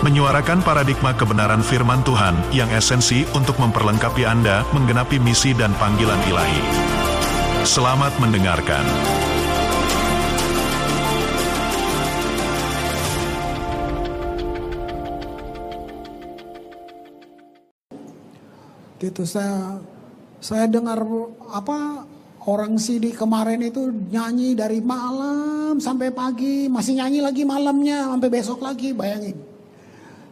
menyuarakan paradigma kebenaran firman Tuhan yang esensi untuk memperlengkapi Anda menggenapi misi dan panggilan ilahi. Selamat mendengarkan. gitu saya saya dengar apa orang CD kemarin itu nyanyi dari malam sampai pagi masih nyanyi lagi malamnya sampai besok lagi bayangin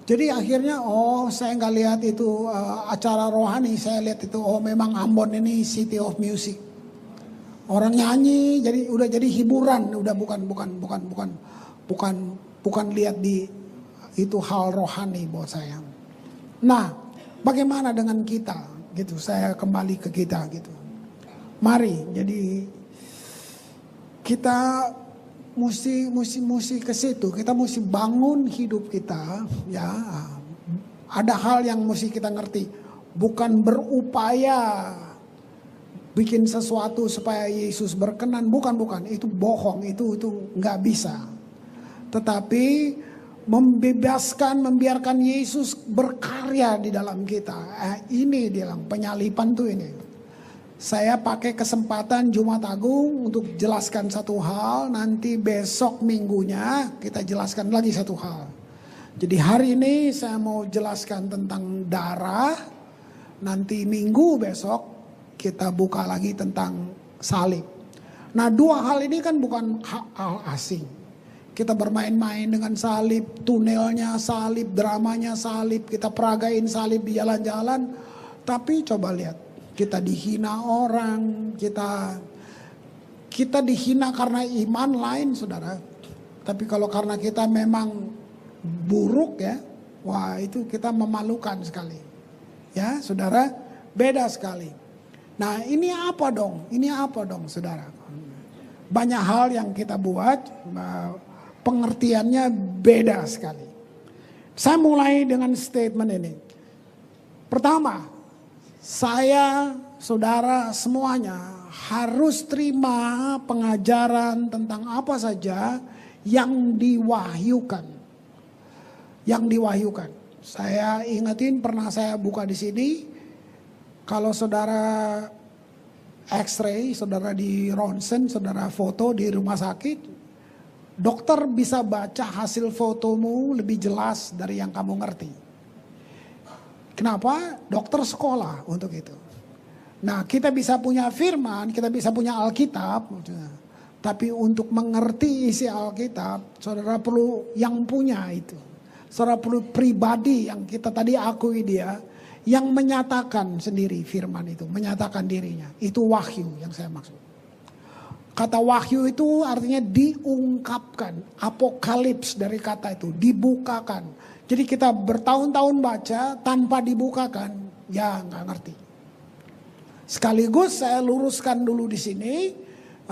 jadi akhirnya oh saya nggak lihat itu uh, acara rohani saya lihat itu oh memang Ambon ini city of music orang nyanyi jadi udah jadi hiburan udah bukan bukan bukan bukan bukan bukan lihat di itu hal rohani buat saya nah Bagaimana dengan kita? Gitu, saya kembali ke kita gitu. Mari, jadi kita mesti mesti mesti ke situ. Kita mesti bangun hidup kita, ya. Ada hal yang mesti kita ngerti, bukan berupaya bikin sesuatu supaya Yesus berkenan, bukan bukan. Itu bohong, itu itu nggak bisa. Tetapi membebaskan, membiarkan Yesus berkarya di dalam kita. Eh, ini dia penyalipan tuh ini. Saya pakai kesempatan Jumat Agung untuk jelaskan satu hal, nanti besok minggunya kita jelaskan lagi satu hal. Jadi hari ini saya mau jelaskan tentang darah, nanti minggu besok kita buka lagi tentang salib. Nah dua hal ini kan bukan hal asing. Kita bermain-main dengan salib, tunelnya salib, dramanya salib, kita peragain salib di jalan-jalan. Tapi coba lihat, kita dihina orang, kita kita dihina karena iman lain, saudara. Tapi kalau karena kita memang buruk ya, wah itu kita memalukan sekali. Ya, saudara, beda sekali. Nah, ini apa dong? Ini apa dong, saudara? Banyak hal yang kita buat, pengertiannya beda sekali. Saya mulai dengan statement ini. Pertama, saya, saudara semuanya harus terima pengajaran tentang apa saja yang diwahyukan. Yang diwahyukan. Saya ingetin pernah saya buka di sini. Kalau saudara X-ray, saudara di ronsen, saudara foto di rumah sakit, Dokter bisa baca hasil fotomu lebih jelas dari yang kamu ngerti. Kenapa? Dokter sekolah untuk itu. Nah kita bisa punya firman, kita bisa punya Alkitab. Tapi untuk mengerti isi Alkitab, saudara perlu yang punya itu. Saudara perlu pribadi yang kita tadi akui dia. Yang menyatakan sendiri firman itu, menyatakan dirinya. Itu wahyu yang saya maksud. Kata wahyu itu artinya diungkapkan. Apokalips dari kata itu, dibukakan. Jadi kita bertahun-tahun baca tanpa dibukakan, ya nggak ngerti. Sekaligus saya luruskan dulu di sini,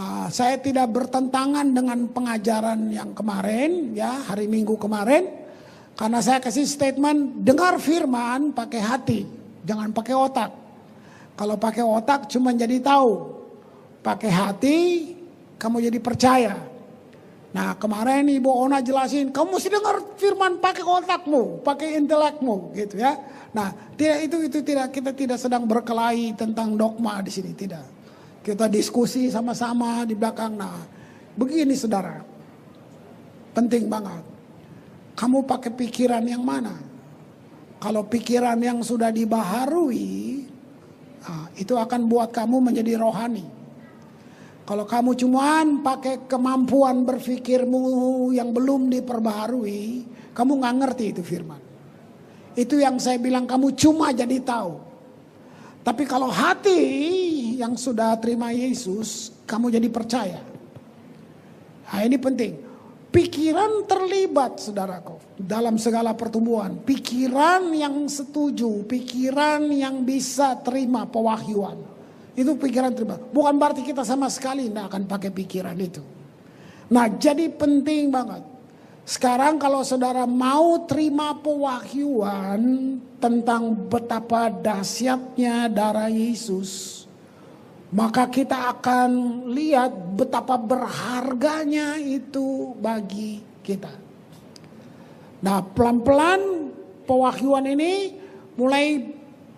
uh, saya tidak bertentangan dengan pengajaran yang kemarin, ya hari Minggu kemarin, karena saya kasih statement dengar firman pakai hati, jangan pakai otak. Kalau pakai otak cuma jadi tahu, pakai hati kamu jadi percaya. Nah kemarin Ibu Ona jelasin, kamu mesti dengar firman pakai otakmu, pakai intelekmu gitu ya. Nah tidak itu itu tidak kita tidak sedang berkelahi tentang dogma di sini tidak. Kita diskusi sama-sama di belakang. Nah begini saudara, penting banget. Kamu pakai pikiran yang mana? Kalau pikiran yang sudah dibaharui, nah, itu akan buat kamu menjadi rohani. Kalau kamu cuman pakai kemampuan berpikirmu yang belum diperbaharui, kamu nggak ngerti itu firman. Itu yang saya bilang kamu cuma jadi tahu. Tapi kalau hati yang sudah terima Yesus, kamu jadi percaya. Nah ini penting. Pikiran terlibat saudaraku dalam segala pertumbuhan. Pikiran yang setuju, pikiran yang bisa terima pewahyuan. Itu pikiran terbatas. Bukan berarti kita sama sekali tidak akan pakai pikiran itu. Nah jadi penting banget. Sekarang kalau saudara mau terima pewahyuan tentang betapa dahsyatnya darah Yesus. Maka kita akan lihat betapa berharganya itu bagi kita. Nah pelan-pelan pewahyuan ini mulai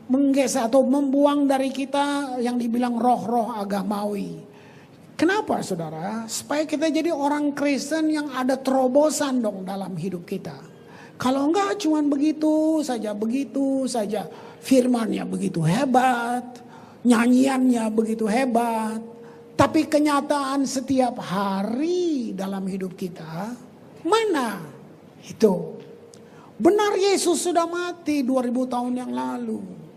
menggeser atau membuang dari kita yang dibilang roh-roh agamawi. Kenapa saudara? Supaya kita jadi orang Kristen yang ada terobosan dong dalam hidup kita. Kalau enggak cuman begitu saja, begitu saja. Firmannya begitu hebat, nyanyiannya begitu hebat. Tapi kenyataan setiap hari dalam hidup kita, mana? Itu. Benar Yesus sudah mati 2000 tahun yang lalu.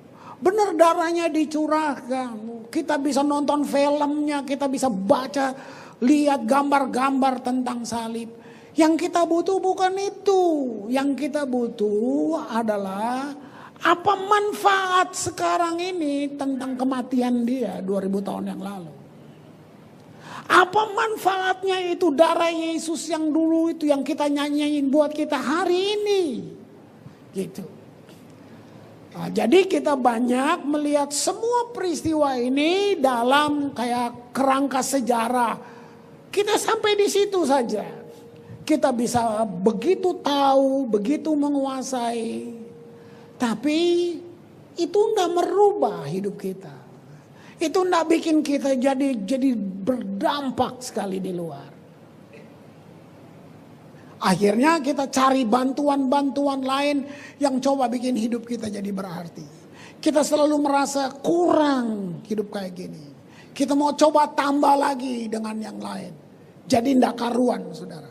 Benar darahnya dicurahkan. Kita bisa nonton filmnya, kita bisa baca, lihat gambar-gambar tentang salib. Yang kita butuh bukan itu. Yang kita butuh adalah apa manfaat sekarang ini tentang kematian dia 2000 tahun yang lalu. Apa manfaatnya itu darah Yesus yang dulu itu yang kita nyanyiin buat kita hari ini. Gitu. Nah, jadi kita banyak melihat semua peristiwa ini dalam kayak kerangka sejarah. Kita sampai di situ saja. Kita bisa begitu tahu, begitu menguasai. Tapi itu tidak merubah hidup kita. Itu tidak bikin kita jadi jadi berdampak sekali di luar. Akhirnya kita cari bantuan-bantuan lain yang coba bikin hidup kita jadi berarti. Kita selalu merasa kurang hidup kayak gini. Kita mau coba tambah lagi dengan yang lain. Jadi ndak karuan saudara.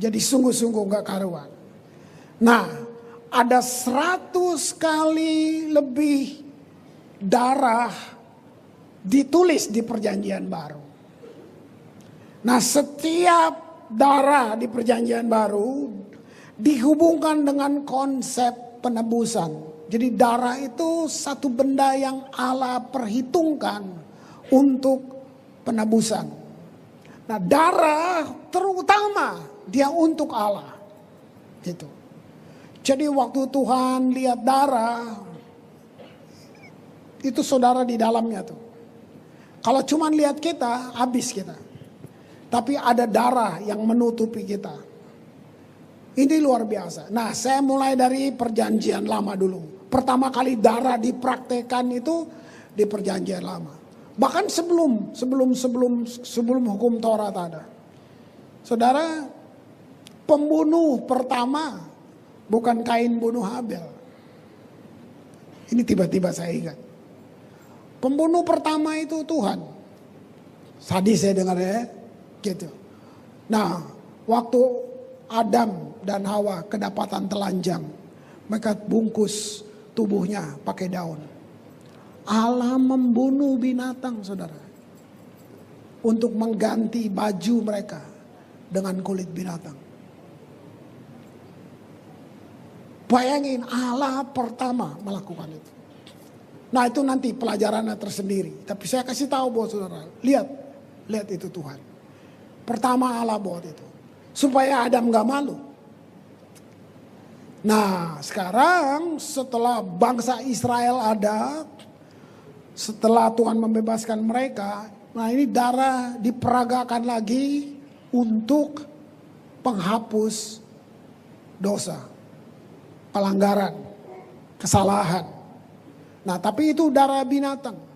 Jadi sungguh-sungguh nggak karuan. Nah ada seratus kali lebih darah ditulis di perjanjian baru. Nah setiap darah di perjanjian baru dihubungkan dengan konsep penebusan. Jadi darah itu satu benda yang Allah perhitungkan untuk penebusan. Nah darah terutama dia untuk Allah. Gitu. Jadi waktu Tuhan lihat darah itu saudara di dalamnya tuh. Kalau cuma lihat kita habis kita. Tapi ada darah yang menutupi kita. Ini luar biasa. Nah saya mulai dari perjanjian lama dulu. Pertama kali darah dipraktekan itu di perjanjian lama. Bahkan sebelum sebelum sebelum sebelum hukum Taurat ada. Saudara, pembunuh pertama bukan Kain bunuh Habel. Ini tiba-tiba saya ingat. Pembunuh pertama itu Tuhan. Sadis saya dengar ya. Gitu. Nah, waktu Adam dan Hawa kedapatan telanjang, mereka bungkus tubuhnya pakai daun. Allah membunuh binatang, saudara, untuk mengganti baju mereka dengan kulit binatang. Bayangin Allah pertama melakukan itu. Nah itu nanti pelajarannya tersendiri. Tapi saya kasih tahu buat saudara, lihat, lihat itu Tuhan. Pertama Allah buat itu. Supaya Adam gak malu. Nah sekarang setelah bangsa Israel ada. Setelah Tuhan membebaskan mereka. Nah ini darah diperagakan lagi untuk penghapus dosa. Pelanggaran. Kesalahan. Nah tapi itu darah binatang.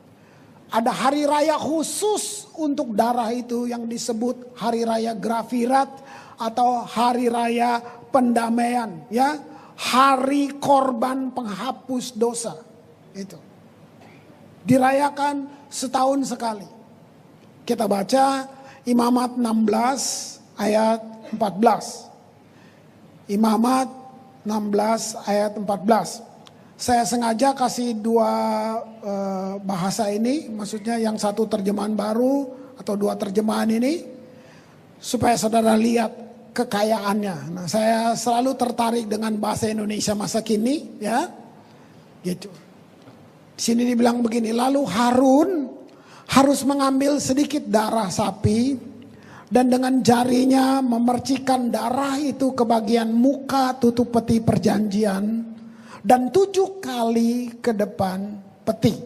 Ada hari raya khusus untuk darah itu yang disebut hari raya grafirat atau hari raya pendamaian ya. Hari korban penghapus dosa. Itu. Dirayakan setahun sekali. Kita baca Imamat 16 ayat 14. Imamat 16 ayat 14. Saya sengaja kasih dua uh, bahasa ini, maksudnya yang satu terjemahan baru atau dua terjemahan ini, supaya saudara lihat kekayaannya. Nah, saya selalu tertarik dengan bahasa Indonesia masa kini, ya, gitu. Di sini dibilang begini, lalu Harun harus mengambil sedikit darah sapi dan dengan jarinya memercikan darah itu ke bagian muka tutup peti perjanjian dan tujuh kali ke depan peti.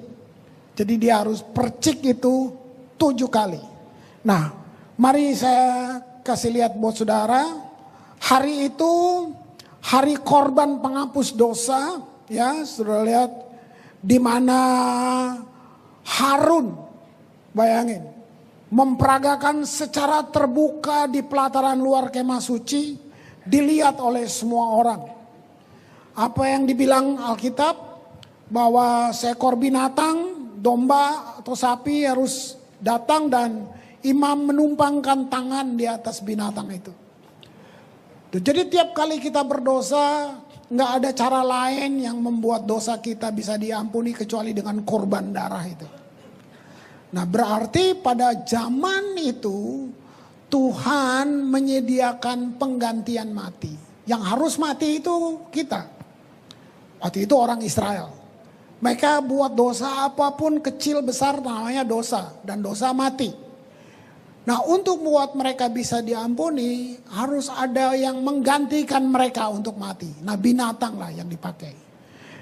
Jadi dia harus percik itu tujuh kali. Nah, mari saya kasih lihat buat saudara. Hari itu hari korban penghapus dosa, ya, sudah lihat di mana Harun, bayangin, memperagakan secara terbuka di pelataran luar kemah suci, dilihat oleh semua orang. Apa yang dibilang Alkitab bahwa seekor binatang, domba atau sapi harus datang dan imam menumpangkan tangan di atas binatang itu. Jadi tiap kali kita berdosa, nggak ada cara lain yang membuat dosa kita bisa diampuni kecuali dengan korban darah itu. Nah berarti pada zaman itu Tuhan menyediakan penggantian mati. Yang harus mati itu kita. Waktu itu orang Israel. Mereka buat dosa apa pun kecil besar namanya dosa. Dan dosa mati. Nah untuk buat mereka bisa diampuni harus ada yang menggantikan mereka untuk mati. Nah binatang lah yang dipakai.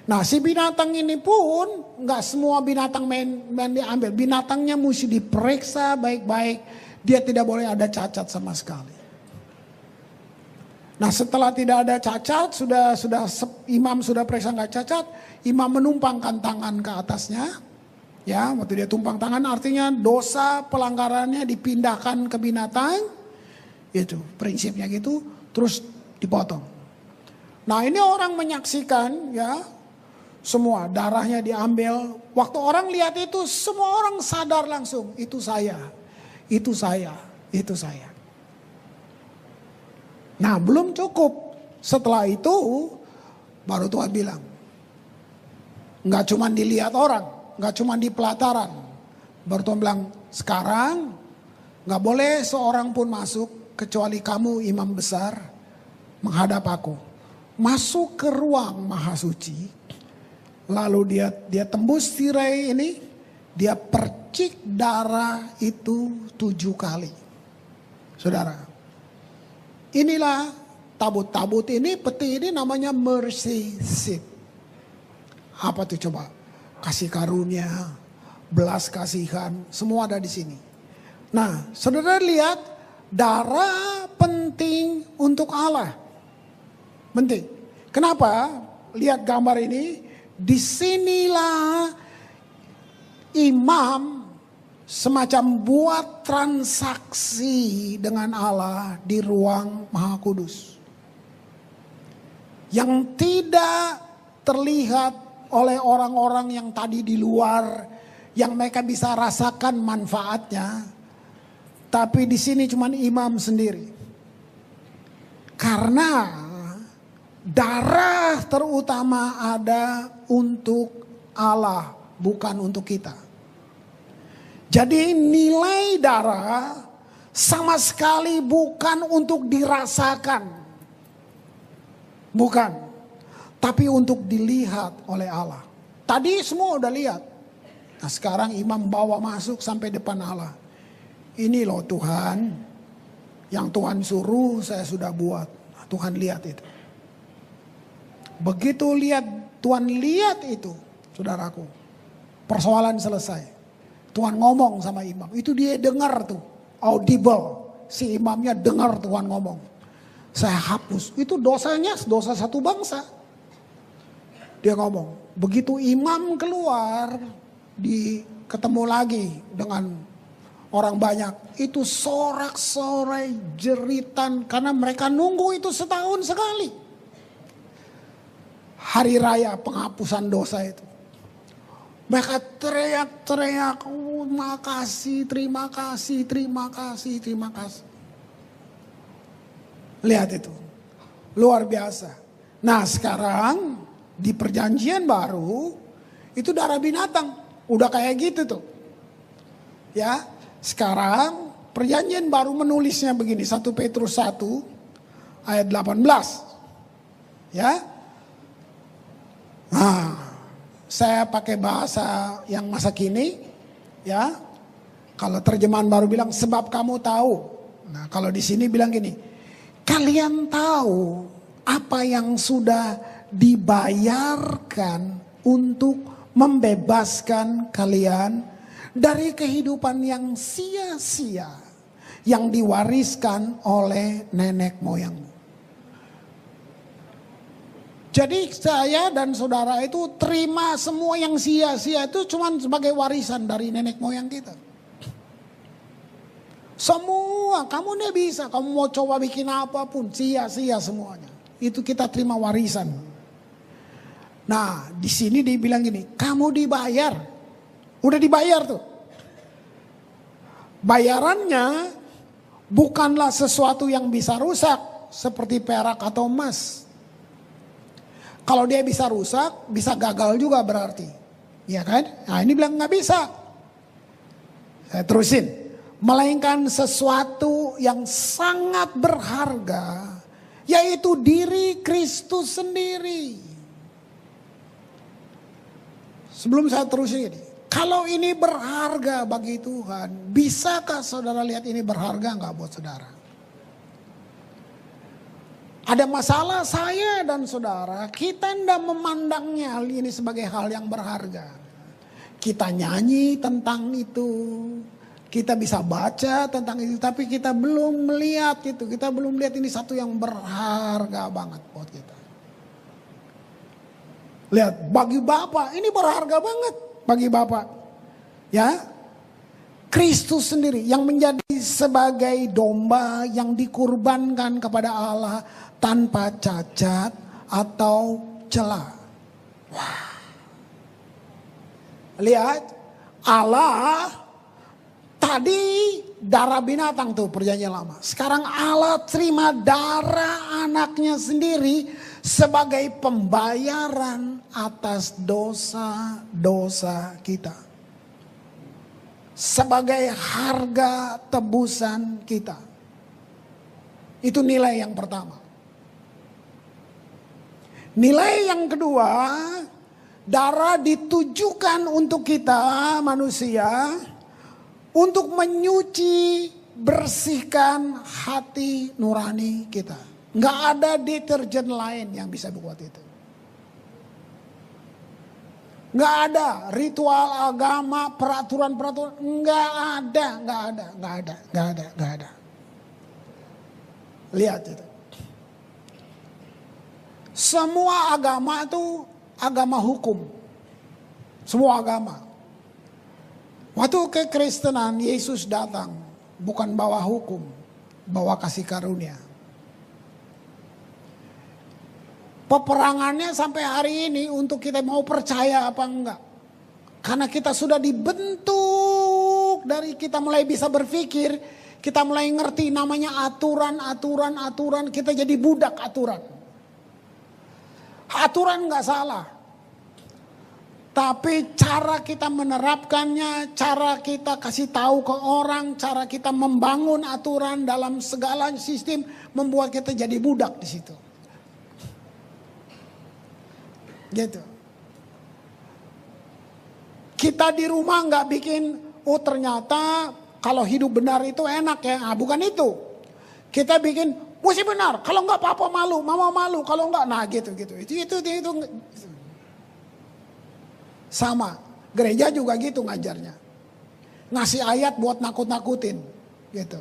Nah si binatang ini pun nggak semua binatang main, main diambil. Binatangnya mesti diperiksa baik-baik. Dia tidak boleh ada cacat sama sekali. Nah setelah tidak ada cacat, sudah sudah imam sudah periksa nggak cacat, imam menumpangkan tangan ke atasnya. Ya, waktu dia tumpang tangan artinya dosa pelanggarannya dipindahkan ke binatang. Itu prinsipnya gitu, terus dipotong. Nah ini orang menyaksikan ya semua darahnya diambil. Waktu orang lihat itu semua orang sadar langsung. Itu saya, itu saya, itu saya. Nah belum cukup. Setelah itu baru Tuhan bilang. Nggak cuma dilihat orang. Nggak cuma di pelataran. Baru Tuhan bilang sekarang nggak boleh seorang pun masuk. Kecuali kamu imam besar menghadap aku. Masuk ke ruang maha suci Lalu dia dia tembus tirai ini, dia percik darah itu tujuh kali. Saudara, inilah tabut-tabut ini, peti ini namanya mercy seat. Apa tuh coba? Kasih karunia, belas kasihan, semua ada di sini. Nah, saudara lihat darah penting untuk Allah. Penting. Kenapa? Lihat gambar ini, di sinilah imam semacam buat transaksi dengan Allah di ruang maha kudus. Yang tidak terlihat oleh orang-orang yang tadi di luar, yang mereka bisa rasakan manfaatnya. Tapi di sini cuma imam sendiri. Karena darah terutama ada untuk Allah, bukan untuk kita. Jadi nilai darah sama sekali bukan untuk dirasakan. Bukan. Tapi untuk dilihat oleh Allah. Tadi semua udah lihat. Nah sekarang imam bawa masuk sampai depan Allah. Ini loh Tuhan. Yang Tuhan suruh saya sudah buat. Nah, Tuhan lihat itu. Begitu lihat, Tuhan lihat itu, saudaraku. Persoalan selesai. Tuhan ngomong sama imam. Itu dia dengar tuh, audible. Si imamnya dengar Tuhan ngomong. Saya hapus. Itu dosanya dosa satu bangsa. Dia ngomong. Begitu imam keluar, di ketemu lagi dengan orang banyak. Itu sorak-sorai jeritan karena mereka nunggu itu setahun sekali hari raya penghapusan dosa itu. Mereka teriak-teriak, oh, makasih, terima kasih, terima kasih, terima kasih. Lihat itu, luar biasa. Nah sekarang di perjanjian baru, itu darah binatang. Udah kayak gitu tuh. Ya, sekarang perjanjian baru menulisnya begini, 1 Petrus 1 ayat 18. Ya, Nah, saya pakai bahasa yang masa kini, ya. Kalau terjemahan baru bilang sebab kamu tahu. Nah, kalau di sini bilang gini, kalian tahu apa yang sudah dibayarkan untuk membebaskan kalian dari kehidupan yang sia-sia yang diwariskan oleh nenek moyangmu. Jadi saya dan saudara itu terima semua yang sia-sia itu cuma sebagai warisan dari nenek moyang kita. Semua, kamu nih bisa, kamu mau coba bikin apa pun, sia-sia semuanya. Itu kita terima warisan. Nah, di sini dibilang gini, kamu dibayar. Udah dibayar tuh. Bayarannya bukanlah sesuatu yang bisa rusak seperti perak atau emas. Kalau dia bisa rusak, bisa gagal juga berarti. Ya kan? Nah ini bilang nggak bisa. Saya terusin. Melainkan sesuatu yang sangat berharga. Yaitu diri Kristus sendiri. Sebelum saya terusin ini. Kalau ini berharga bagi Tuhan. Bisakah saudara lihat ini berharga nggak buat saudara? Ada masalah saya dan saudara, kita tidak memandangnya ini sebagai hal yang berharga. Kita nyanyi tentang itu, kita bisa baca tentang itu, tapi kita belum melihat itu, kita belum melihat ini satu yang berharga banget buat kita. Lihat, bagi Bapak ini berharga banget bagi Bapak. Ya, Kristus sendiri yang menjadi sebagai domba yang dikurbankan kepada Allah tanpa cacat atau celah. Wah. Lihat, Allah tadi darah binatang tuh perjanjian lama. Sekarang Allah terima darah anaknya sendiri sebagai pembayaran atas dosa-dosa kita. Sebagai harga tebusan kita. Itu nilai yang pertama. Nilai yang kedua, darah ditujukan untuk kita manusia untuk menyuci, bersihkan hati nurani kita. Nggak ada deterjen lain yang bisa buat itu. Nggak ada ritual agama, peraturan-peraturan. Nggak ada, nggak ada, nggak ada, nggak ada, nggak ada. Lihat itu. Semua agama itu agama hukum. Semua agama. Waktu kekristenan Yesus datang bukan bawa hukum, bawa kasih karunia. Peperangannya sampai hari ini untuk kita mau percaya apa enggak. Karena kita sudah dibentuk dari kita mulai bisa berpikir, kita mulai ngerti namanya aturan, aturan, aturan, kita jadi budak aturan. Aturan nggak salah. Tapi cara kita menerapkannya, cara kita kasih tahu ke orang, cara kita membangun aturan dalam segala sistem membuat kita jadi budak di situ. Gitu. Kita di rumah nggak bikin, oh ternyata kalau hidup benar itu enak ya, nah, bukan itu. Kita bikin, mesti benar. Kalau nggak papa malu, mama malu. Kalau nggak, nah gitu gitu. Itu itu itu. itu. Sama, gereja juga gitu ngajarnya. Ngasih ayat buat nakut-nakutin, gitu.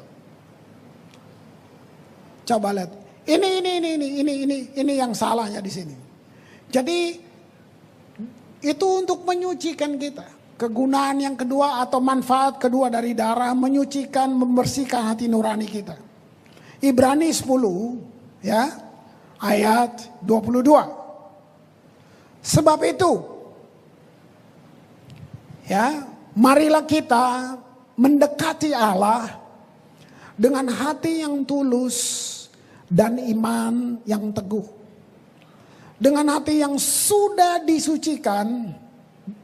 Coba lihat. Ini ini ini ini ini ini ini yang salahnya di sini. Jadi itu untuk menyucikan kita. Kegunaan yang kedua atau manfaat kedua dari darah menyucikan, membersihkan hati nurani kita. Ibrani 10 ya ayat 22. Sebab itu ya, marilah kita mendekati Allah dengan hati yang tulus dan iman yang teguh. Dengan hati yang sudah disucikan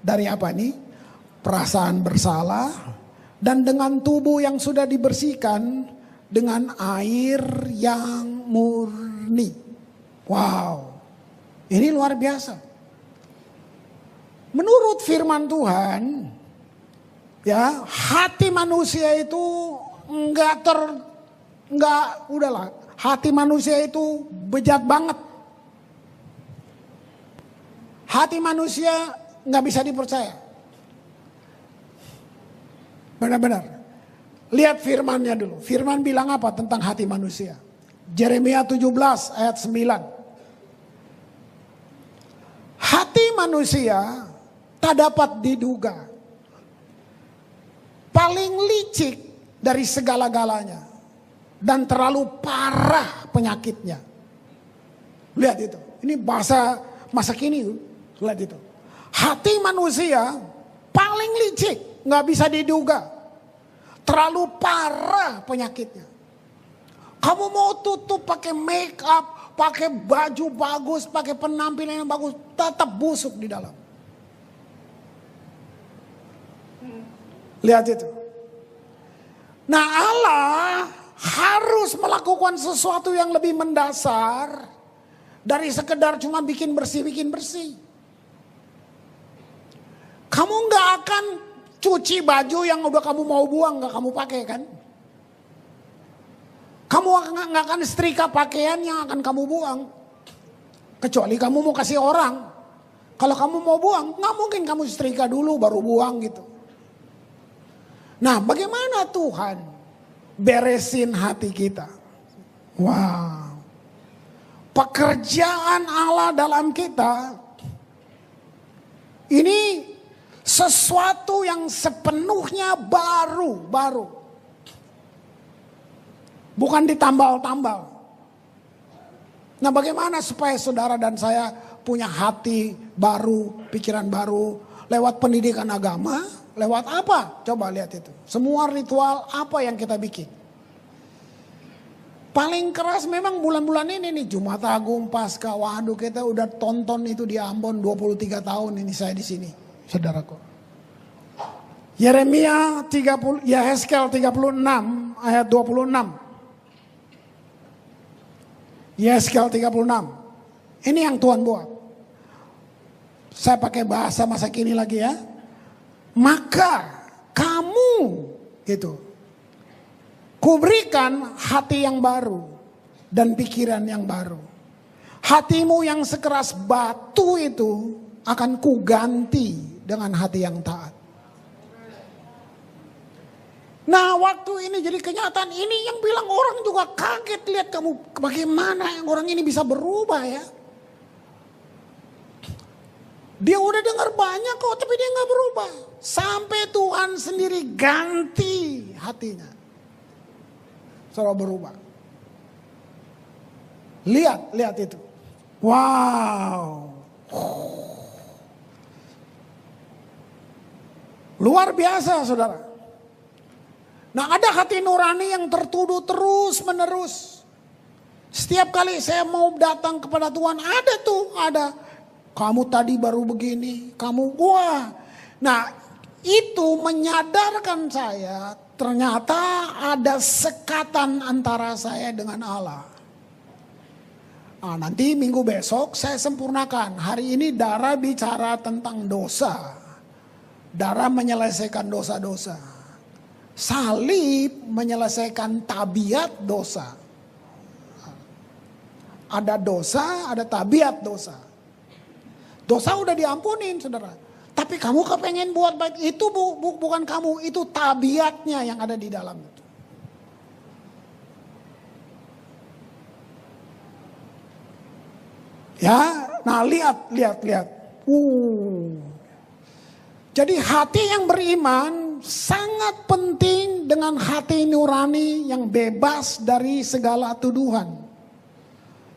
dari apa nih? Perasaan bersalah dan dengan tubuh yang sudah dibersihkan dengan air yang murni. Wow. Ini luar biasa. Menurut firman Tuhan, Ya, hati manusia itu enggak ter enggak udahlah. Hati manusia itu bejat banget. Hati manusia nggak bisa dipercaya. Benar-benar. Lihat firmannya dulu. Firman bilang apa tentang hati manusia? Jeremia 17 ayat 9. Hati manusia tak dapat diduga paling licik dari segala-galanya dan terlalu parah penyakitnya. Lihat itu. Ini bahasa masa kini. Lihat itu. Hati manusia paling licik, nggak bisa diduga. Terlalu parah penyakitnya. Kamu mau tutup pakai make up, pakai baju bagus, pakai penampilan yang bagus, tetap busuk di dalam. Lihat itu. Nah Allah harus melakukan sesuatu yang lebih mendasar dari sekedar cuma bikin bersih, bikin bersih. Kamu nggak akan cuci baju yang udah kamu mau buang nggak kamu pakai kan? Kamu nggak akan setrika pakaian yang akan kamu buang. Kecuali kamu mau kasih orang. Kalau kamu mau buang, nggak mungkin kamu setrika dulu baru buang gitu. Nah bagaimana Tuhan beresin hati kita? Wow. Pekerjaan Allah dalam kita ini sesuatu yang sepenuhnya baru, baru. Bukan ditambal-tambal. Nah bagaimana supaya saudara dan saya punya hati baru, pikiran baru, lewat pendidikan agama, Lewat apa? Coba lihat itu. Semua ritual apa yang kita bikin. Paling keras memang bulan-bulan ini nih Jumat Agung, Pasca. Waduh kita udah tonton itu di Ambon 23 tahun ini saya di sini. Saudaraku. Yeremia 30, Yaheskel 36 ayat 26. Yaheskel 36. Ini yang Tuhan buat. Saya pakai bahasa masa kini lagi ya maka kamu gitu kuberikan hati yang baru dan pikiran yang baru. Hatimu yang sekeras batu itu akan kuganti dengan hati yang taat. Nah waktu ini jadi kenyataan ini yang bilang orang juga kaget lihat kamu bagaimana orang ini bisa berubah ya. Dia udah dengar banyak kok tapi dia nggak berubah. Sampai Tuhan sendiri ganti hatinya. Saudara berubah. Lihat, lihat itu. Wow. Luar biasa saudara. Nah ada hati nurani yang tertuduh terus menerus. Setiap kali saya mau datang kepada Tuhan ada tuh ada kamu tadi baru begini, kamu wah. Nah, itu menyadarkan saya ternyata ada sekatan antara saya dengan Allah. Nah, nanti minggu besok saya sempurnakan. Hari ini darah bicara tentang dosa. Darah menyelesaikan dosa-dosa. Salib menyelesaikan tabiat dosa. Ada dosa, ada tabiat dosa. Dosa udah diampunin saudara. Tapi kamu kepengen buat baik. Itu bu, bu, bukan kamu. Itu tabiatnya yang ada di dalam itu. Ya, nah lihat, lihat, lihat. Uh. Jadi hati yang beriman sangat penting dengan hati nurani yang bebas dari segala tuduhan.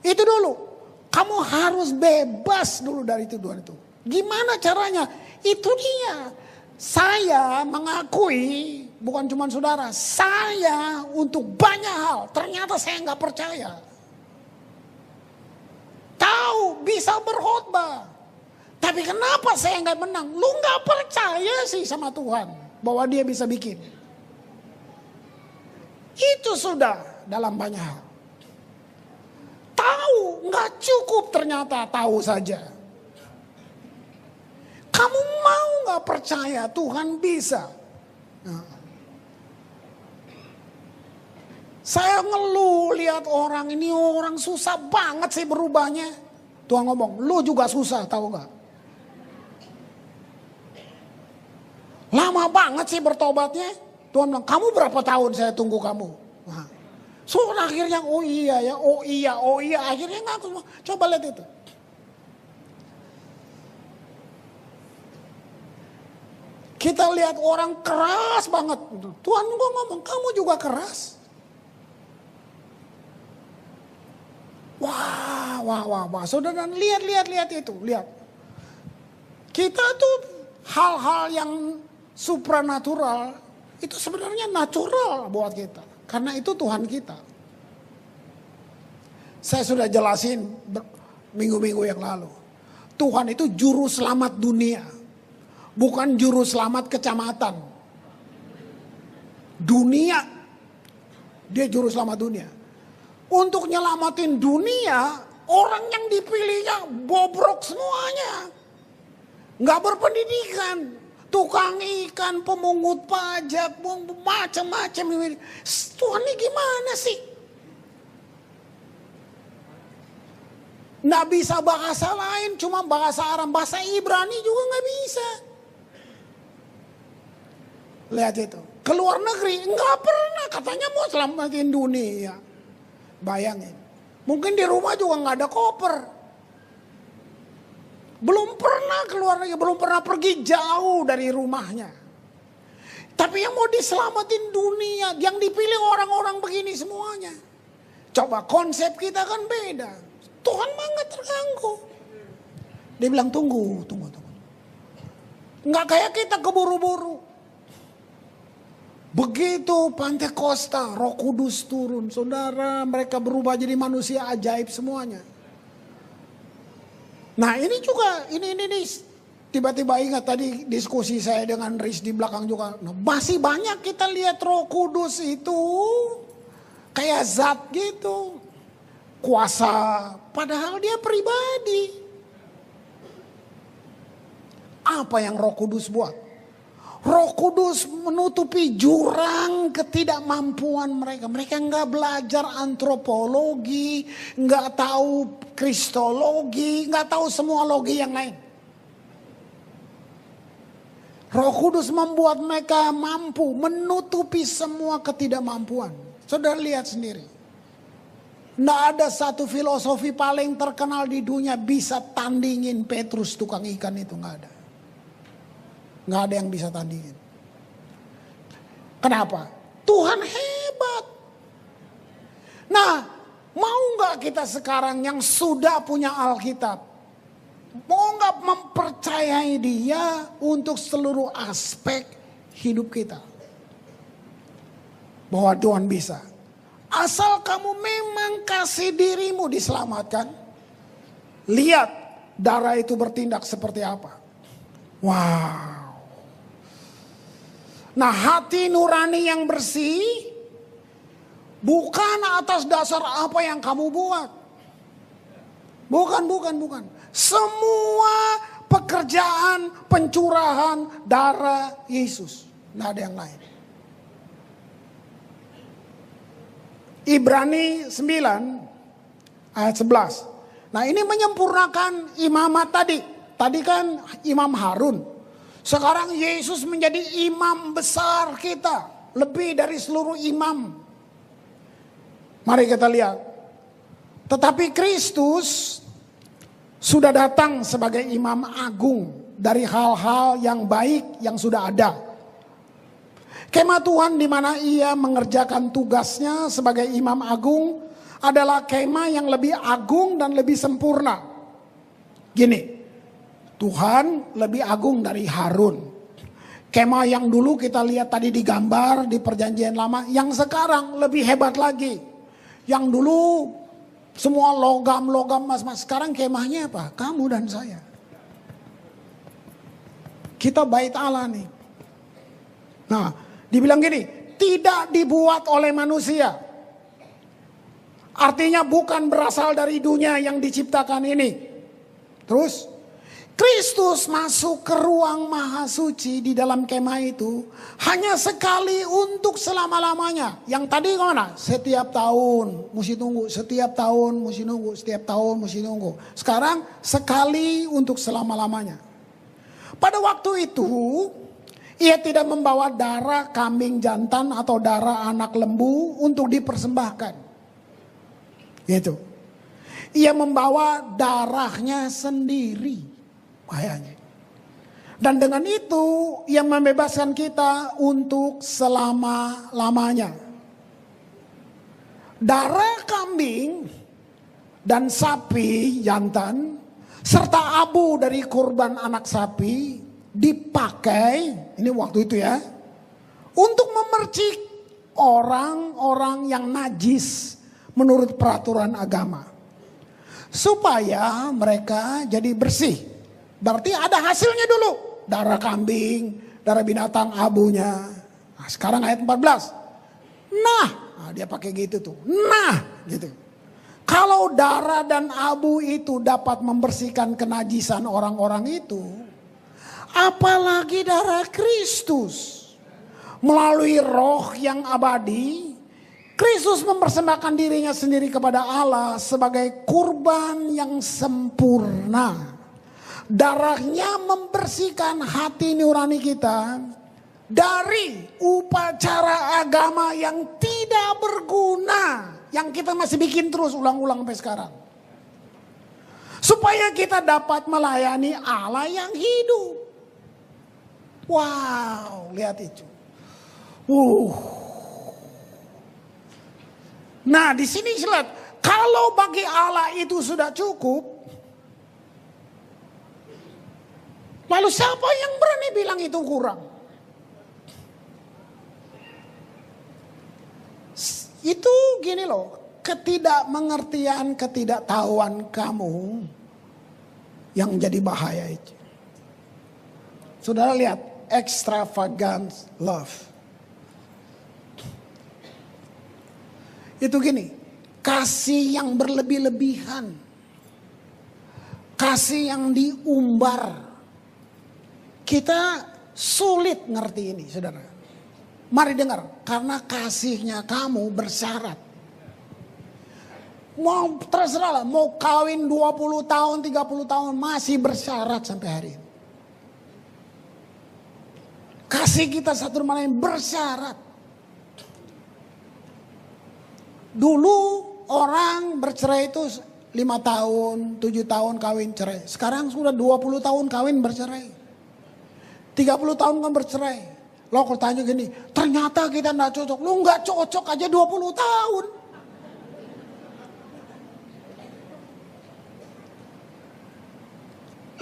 Itu dulu. Kamu harus bebas dulu dari tuduhan itu. Gimana caranya? Itu dia. Saya mengakui, bukan cuma saudara, saya untuk banyak hal, ternyata saya nggak percaya. Tahu bisa berkhotbah. Tapi kenapa saya nggak menang? Lu nggak percaya sih sama Tuhan bahwa dia bisa bikin. Itu sudah dalam banyak hal. Tahu, nggak cukup ternyata tahu saja. Kamu mau nggak percaya Tuhan bisa? Nah. Saya ngeluh lihat orang ini orang susah banget sih berubahnya. Tuhan ngomong, lu juga susah tahu gak? Lama banget sih bertobatnya. Tuhan bilang, kamu berapa tahun saya tunggu kamu? Nah. So akhirnya, oh iya ya, oh iya, oh iya. Akhirnya ngaku, coba lihat itu. Kita lihat orang keras banget. Tuhan gua ngomong, kamu juga keras. Wah, wah, wah, wah. Saudara, lihat, lihat, lihat itu. Lihat. Kita tuh hal-hal yang supranatural itu sebenarnya natural buat kita. Karena itu Tuhan kita. Saya sudah jelasin minggu-minggu yang lalu. Tuhan itu juru selamat dunia. Bukan juru selamat kecamatan. Dunia. Dia juru selamat dunia. Untuk nyelamatin dunia, orang yang dipilihnya bobrok semuanya. Nggak berpendidikan. Tukang ikan, pemungut pajak, macam-macam. Tuhan ini gimana sih? Nggak bisa bahasa lain, cuma bahasa Arab, bahasa Ibrani juga nggak bisa. Lihat itu, keluar negeri nggak pernah katanya mau selamatin dunia. Bayangin, mungkin di rumah juga nggak ada koper. Belum pernah keluar negeri, belum pernah pergi jauh dari rumahnya. Tapi yang mau diselamatin dunia, yang dipilih orang-orang begini semuanya. Coba konsep kita kan beda. Tuhan nggak terganggu. Dia bilang tunggu, tunggu, tunggu. Nggak kayak kita keburu-buru. Begitu Pantai Costa, Roh Kudus turun, saudara, mereka berubah jadi manusia ajaib semuanya. Nah ini juga, ini ini, ini tiba-tiba ingat tadi diskusi saya dengan Riz di belakang juga. Nah, masih banyak kita lihat Roh Kudus itu kayak zat gitu, kuasa, padahal dia pribadi. Apa yang Roh Kudus buat? Roh Kudus menutupi jurang ketidakmampuan mereka. Mereka nggak belajar antropologi, nggak tahu kristologi, nggak tahu semua logi yang lain. Roh Kudus membuat mereka mampu menutupi semua ketidakmampuan. Saudara lihat sendiri. Nggak ada satu filosofi paling terkenal di dunia bisa tandingin Petrus tukang ikan itu nggak ada. Nggak ada yang bisa tandingin. Kenapa? Tuhan hebat. Nah, mau nggak kita sekarang yang sudah punya Alkitab, mau nggak mempercayai Dia untuk seluruh aspek hidup kita? Bahwa Tuhan bisa. Asal kamu memang kasih dirimu diselamatkan, lihat darah itu bertindak seperti apa. Wow. Nah hati nurani yang bersih bukan atas dasar apa yang kamu buat. Bukan, bukan, bukan. Semua pekerjaan pencurahan darah Yesus. Tidak ada yang lain. Ibrani 9 ayat 11. Nah ini menyempurnakan imamat tadi. Tadi kan Imam Harun. Sekarang Yesus menjadi imam besar kita. Lebih dari seluruh imam. Mari kita lihat. Tetapi Kristus sudah datang sebagai imam agung dari hal-hal yang baik yang sudah ada. Kemah Tuhan di mana ia mengerjakan tugasnya sebagai imam agung adalah kemah yang lebih agung dan lebih sempurna. Gini, Tuhan lebih agung dari Harun. Kemah yang dulu kita lihat tadi di gambar di perjanjian lama, yang sekarang lebih hebat lagi. Yang dulu semua logam-logam mas-mas, sekarang kemahnya apa? Kamu dan saya. Kita bait Allah nih. Nah, dibilang gini, tidak dibuat oleh manusia. Artinya bukan berasal dari dunia yang diciptakan ini. Terus Kristus masuk ke ruang maha suci di dalam kemah itu hanya sekali untuk selama-lamanya. Yang tadi ke mana? Setiap tahun mesti tunggu, setiap tahun mesti nunggu, setiap tahun mesti nunggu. Sekarang sekali untuk selama-lamanya. Pada waktu itu ia tidak membawa darah kambing jantan atau darah anak lembu untuk dipersembahkan. Gitu. Ia membawa darahnya sendiri. Bahayanya. Dan dengan itu ia membebaskan kita untuk selama-lamanya. Darah kambing dan sapi jantan serta abu dari kurban anak sapi dipakai ini waktu itu ya untuk memercik orang-orang yang najis menurut peraturan agama supaya mereka jadi bersih. Berarti ada hasilnya dulu. Darah kambing, darah binatang abunya. Nah, sekarang ayat 14. Nah, nah dia pakai gitu tuh. Nah, gitu. Kalau darah dan abu itu dapat membersihkan kenajisan orang-orang itu, apalagi darah Kristus melalui roh yang abadi, Kristus mempersembahkan dirinya sendiri kepada Allah sebagai kurban yang sempurna. Darahnya membersihkan hati nurani kita dari upacara agama yang tidak berguna. Yang kita masih bikin terus ulang-ulang sampai sekarang. Supaya kita dapat melayani Allah yang hidup. Wow, lihat itu. Uh. Nah, di sini lihat, kalau bagi Allah itu sudah cukup, Lalu siapa yang berani bilang itu kurang? Itu gini loh, ketidakmengertian, ketidaktahuan kamu yang jadi bahaya itu. Saudara lihat, extravagant love. Itu gini, kasih yang berlebih-lebihan. Kasih yang diumbar kita sulit ngerti ini saudara. Mari dengar, karena kasihnya kamu bersyarat. Mau terserah lah, mau kawin 20 tahun, 30 tahun masih bersyarat sampai hari ini. Kasih kita satu sama lain bersyarat. Dulu orang bercerai itu 5 tahun, 7 tahun kawin cerai. Sekarang sudah 20 tahun kawin bercerai. 30 tahun kan bercerai. Lo kalau tanya gini, ternyata kita gak cocok. Lu gak cocok aja 20 tahun.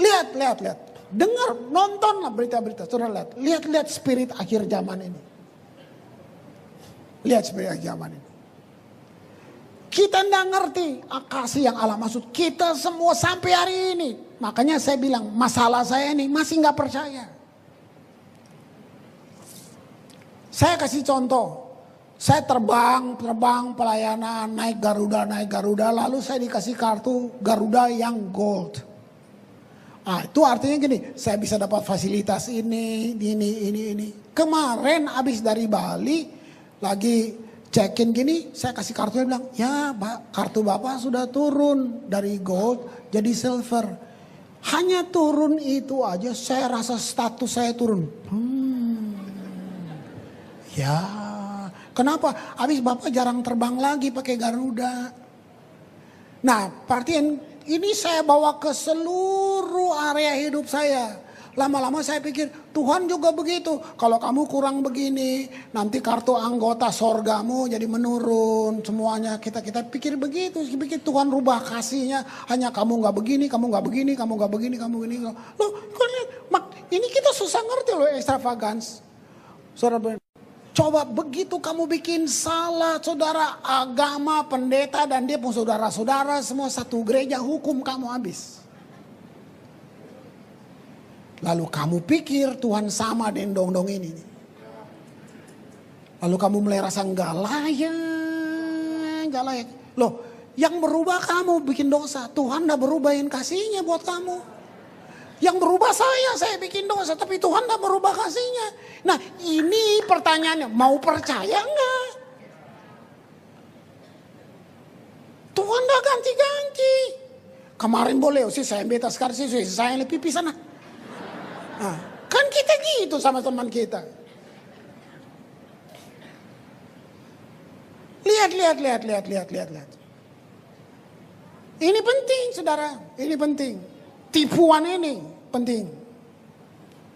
Lihat, lihat, lihat. Dengar, nonton lah berita-berita. Sudah lihat. Lihat-lihat spirit akhir zaman ini. Lihat spirit akhir zaman ini. Kita tidak ngerti kasih yang Allah maksud. Kita semua sampai hari ini. Makanya saya bilang masalah saya ini masih nggak percaya. Saya kasih contoh. Saya terbang, terbang pelayanan, naik Garuda, naik Garuda. Lalu saya dikasih kartu Garuda yang gold. Ah, itu artinya gini, saya bisa dapat fasilitas ini, ini, ini, ini. Kemarin abis dari Bali, lagi check-in gini, saya kasih kartu dia bilang, ya kartu bapak sudah turun dari gold jadi silver. Hanya turun itu aja, saya rasa status saya turun. Hmm, Ya, kenapa? Habis Bapak jarang terbang lagi pakai Garuda. Nah, perhatian ini saya bawa ke seluruh area hidup saya. Lama-lama saya pikir Tuhan juga begitu. Kalau kamu kurang begini, nanti kartu anggota sorgamu jadi menurun. Semuanya kita kita pikir begitu. Pikir Tuhan rubah kasihnya. Hanya kamu nggak begini, kamu nggak begini, kamu nggak begini, kamu begini. Loh, ini kita susah ngerti loh extravagance. Saudara Coba begitu kamu bikin salah saudara agama, pendeta dan dia pun saudara-saudara semua satu gereja hukum kamu habis. Lalu kamu pikir Tuhan sama dengan dong ini. Lalu kamu mulai rasa enggak layak, enggak layak. Loh, yang berubah kamu bikin dosa. Tuhan udah berubahin kasihnya buat kamu. Yang berubah saya, saya bikin dosa, tapi Tuhan tidak merubah kasihnya. Nah ini pertanyaannya, mau percaya enggak? Tuhan tidak ganti-ganti. Kemarin boleh sih saya beta sekarang sih saya lebih pipi sana. Nah, kan kita gitu sama teman kita. Lihat, lihat, lihat, lihat, lihat, lihat, lihat. Ini penting, saudara. Ini penting. Tipuan ini penting.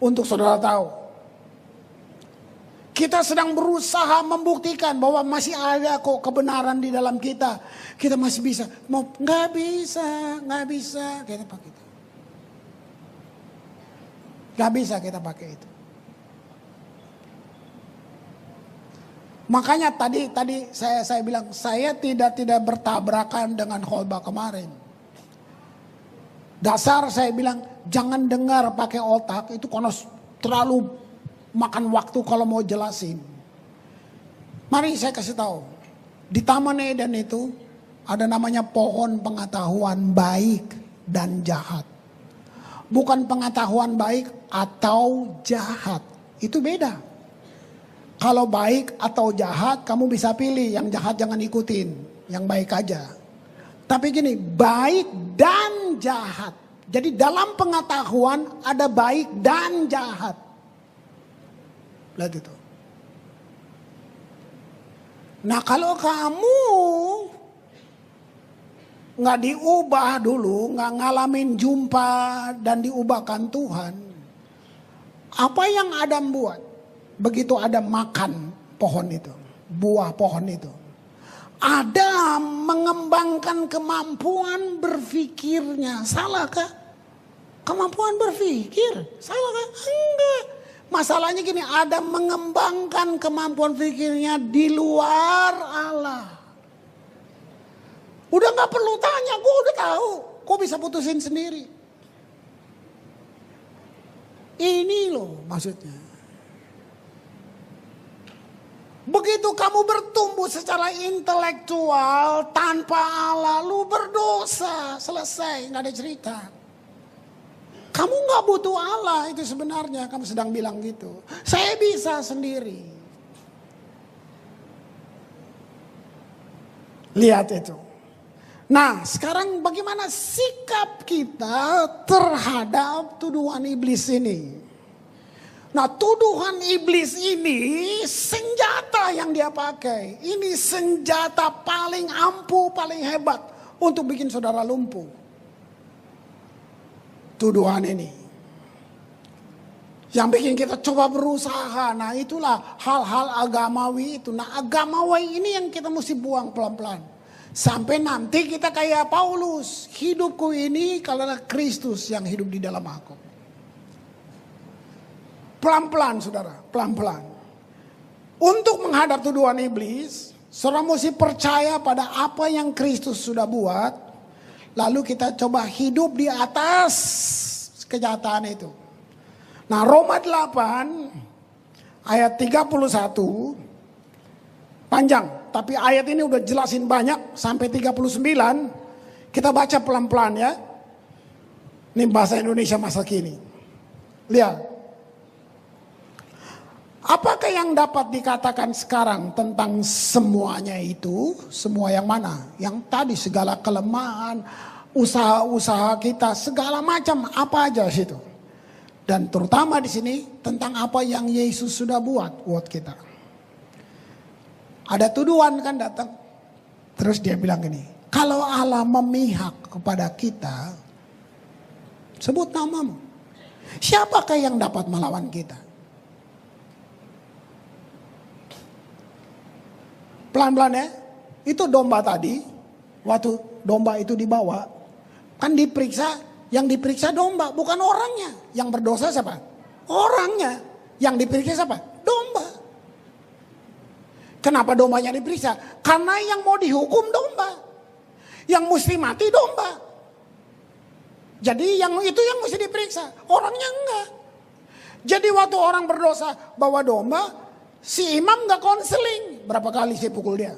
Untuk saudara tahu. Kita sedang berusaha membuktikan bahwa masih ada kok kebenaran di dalam kita. Kita masih bisa. Mau nggak bisa, nggak bisa. Kita pakai itu. Nggak bisa kita pakai itu. Makanya tadi tadi saya saya bilang saya tidak tidak bertabrakan dengan khotbah kemarin. Dasar saya bilang jangan dengar pakai otak itu konos terlalu makan waktu kalau mau jelasin. Mari saya kasih tahu. Di Taman Eden itu ada namanya pohon pengetahuan baik dan jahat. Bukan pengetahuan baik atau jahat. Itu beda. Kalau baik atau jahat kamu bisa pilih. Yang jahat jangan ikutin. Yang baik aja. Tapi gini, baik dan jahat. Jadi dalam pengetahuan ada baik dan jahat. Lihat itu. Nah kalau kamu nggak diubah dulu, nggak ngalamin jumpa dan diubahkan Tuhan, apa yang Adam buat? Begitu ada makan pohon itu, buah pohon itu. Ada mengembangkan kemampuan berpikirnya. Salahkah? Kemampuan berpikir. Salahkah? Enggak. Masalahnya gini, ada mengembangkan kemampuan pikirnya di luar Allah. Udah gak perlu tanya, gue udah tahu. Kok bisa putusin sendiri? Ini loh maksudnya. Begitu kamu bertumbuh secara intelektual tanpa Allah, lu berdosa. Selesai, nggak ada cerita. Kamu nggak butuh Allah itu sebenarnya. Kamu sedang bilang gitu. Saya bisa sendiri. Lihat itu. Nah sekarang bagaimana sikap kita terhadap tuduhan iblis ini. Nah tuduhan iblis ini senjata yang dia pakai. Ini senjata paling ampuh, paling hebat untuk bikin saudara lumpuh. Tuduhan ini. Yang bikin kita coba berusaha. Nah itulah hal-hal agamawi itu. Nah agamawi ini yang kita mesti buang pelan-pelan. Sampai nanti kita kayak Paulus. Hidupku ini kalau Kristus yang hidup di dalam aku. Pelan-pelan saudara, pelan-pelan. Untuk menghadap tuduhan iblis, saudara mesti percaya pada apa yang Kristus sudah buat. Lalu kita coba hidup di atas kenyataan itu. Nah Roma 8 ayat 31 panjang. Tapi ayat ini udah jelasin banyak sampai 39. Kita baca pelan-pelan ya. Ini bahasa Indonesia masa kini. Lihat. Apakah yang dapat dikatakan sekarang tentang semuanya itu? Semua yang mana? Yang tadi segala kelemahan, usaha-usaha kita, segala macam apa aja situ. Dan terutama di sini tentang apa yang Yesus sudah buat buat kita. Ada tuduhan kan datang. Terus dia bilang gini, kalau Allah memihak kepada kita, sebut namamu. Siapakah yang dapat melawan kita? Pelan-pelan ya. Itu domba tadi, waktu domba itu dibawa, kan diperiksa, yang diperiksa domba, bukan orangnya. Yang berdosa siapa? Orangnya. Yang diperiksa siapa? Domba. Kenapa dombanya diperiksa? Karena yang mau dihukum domba. Yang mesti mati domba. Jadi yang itu yang mesti diperiksa, orangnya enggak. Jadi waktu orang berdosa bawa domba, Si imam gak konseling. Berapa kali saya pukul dia?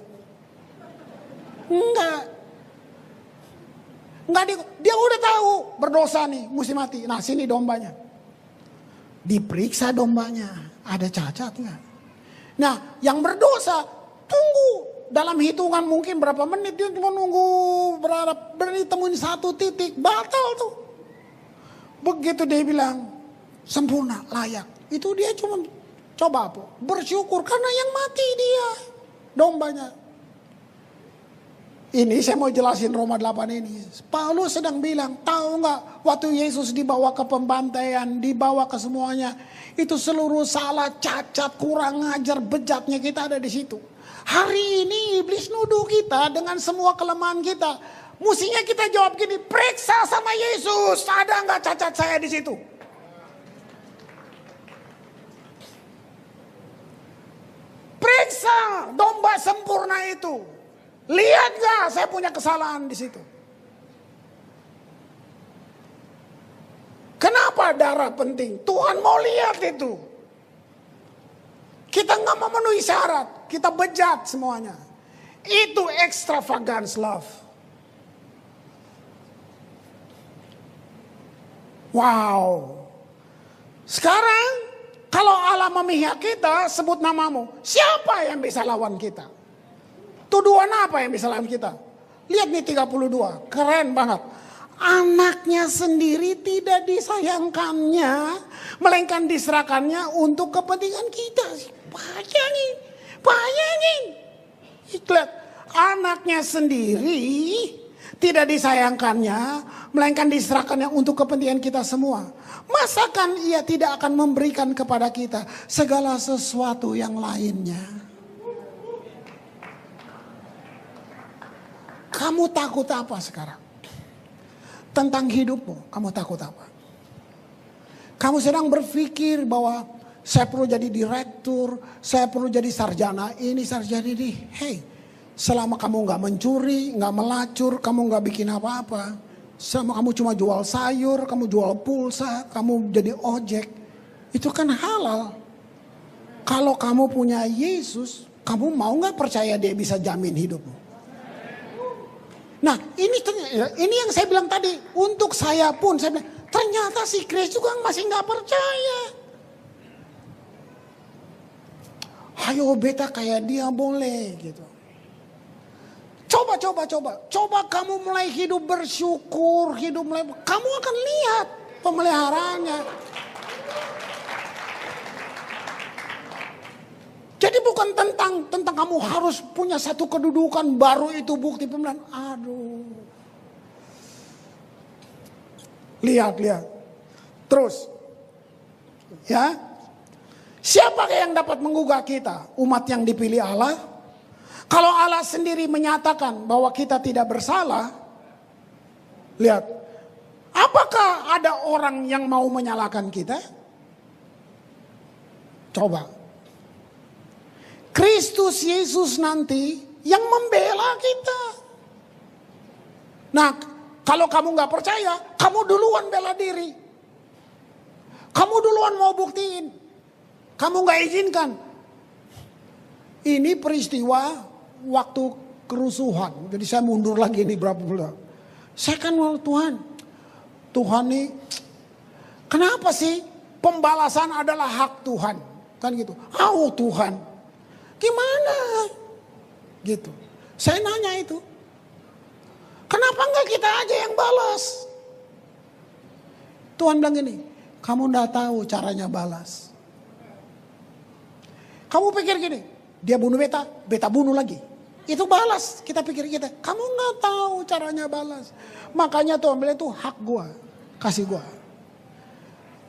Enggak. Nggak dia, dia udah tahu berdosa nih, mesti mati. Nah sini dombanya. Diperiksa dombanya, ada cacat nggak? Nah yang berdosa tunggu dalam hitungan mungkin berapa menit dia cuma nunggu berharap berani temuin satu titik batal tuh. Begitu dia bilang sempurna layak itu dia cuma coba apa bersyukur karena yang mati dia dombanya ini saya mau jelasin Roma 8 ini. Paulus sedang bilang, tahu nggak waktu Yesus dibawa ke pembantaian, dibawa ke semuanya, itu seluruh salah, cacat, kurang ajar, bejatnya kita ada di situ. Hari ini iblis nuduh kita dengan semua kelemahan kita. Musinya kita jawab gini, periksa sama Yesus, ada nggak cacat saya di situ? Periksa domba sempurna itu. Lihat gak saya punya kesalahan di situ. Kenapa darah penting? Tuhan mau lihat itu. Kita nggak memenuhi syarat, kita bejat semuanya. Itu extravagance love. Wow. Sekarang kalau Allah memihak kita, sebut namamu. Siapa yang bisa lawan kita? Tuduhan apa yang bisa lawan kita? Lihat nih 32, keren banget. Anaknya sendiri tidak disayangkannya, melainkan diserahkannya untuk kepentingan kita. Bayangin, bayangin. Lihat, anaknya sendiri tidak disayangkannya, melainkan diserahkannya untuk kepentingan kita semua. Masakan ia tidak akan memberikan kepada kita segala sesuatu yang lainnya? Kamu takut apa sekarang? Tentang hidupmu, kamu takut apa? Kamu sedang berpikir bahwa saya perlu jadi direktur, saya perlu jadi sarjana ini, sarjana ini. Hei, selama kamu nggak mencuri, nggak melacur, kamu nggak bikin apa-apa. Selama kamu cuma jual sayur, kamu jual pulsa, kamu jadi ojek. Itu kan halal. Kalau kamu punya Yesus, kamu mau nggak percaya dia bisa jamin hidupmu? Nah ini ini yang saya bilang tadi untuk saya pun saya bilang ternyata si Chris juga masih nggak percaya. Ayo beta kayak dia boleh gitu. Coba coba coba coba kamu mulai hidup bersyukur hidup mulai kamu akan lihat pemeliharaannya. Jadi bukan tentang tentang kamu harus punya satu kedudukan baru itu bukti pemilihan. Aduh. Lihat, lihat. Terus. Ya. Siapa yang dapat menggugah kita? Umat yang dipilih Allah? Kalau Allah sendiri menyatakan bahwa kita tidak bersalah, lihat, apakah ada orang yang mau menyalahkan kita? Coba, Kristus Yesus nanti yang membela kita. Nah, kalau kamu nggak percaya, kamu duluan bela diri. Kamu duluan mau buktiin. Kamu nggak izinkan. Ini peristiwa waktu kerusuhan. Jadi saya mundur lagi nih berapa bulan. Saya kan Tuhan. Tuhan nih, kenapa sih pembalasan adalah hak Tuhan? Kan gitu. Oh Tuhan, Gimana? Gitu. Saya nanya itu. Kenapa enggak kita aja yang balas? Tuhan bilang gini, kamu enggak tahu caranya balas. Kamu pikir gini, dia bunuh beta, beta bunuh lagi. Itu balas, kita pikir kita. Kamu enggak tahu caranya balas. Makanya Tuhan bilang itu hak gua, kasih gua.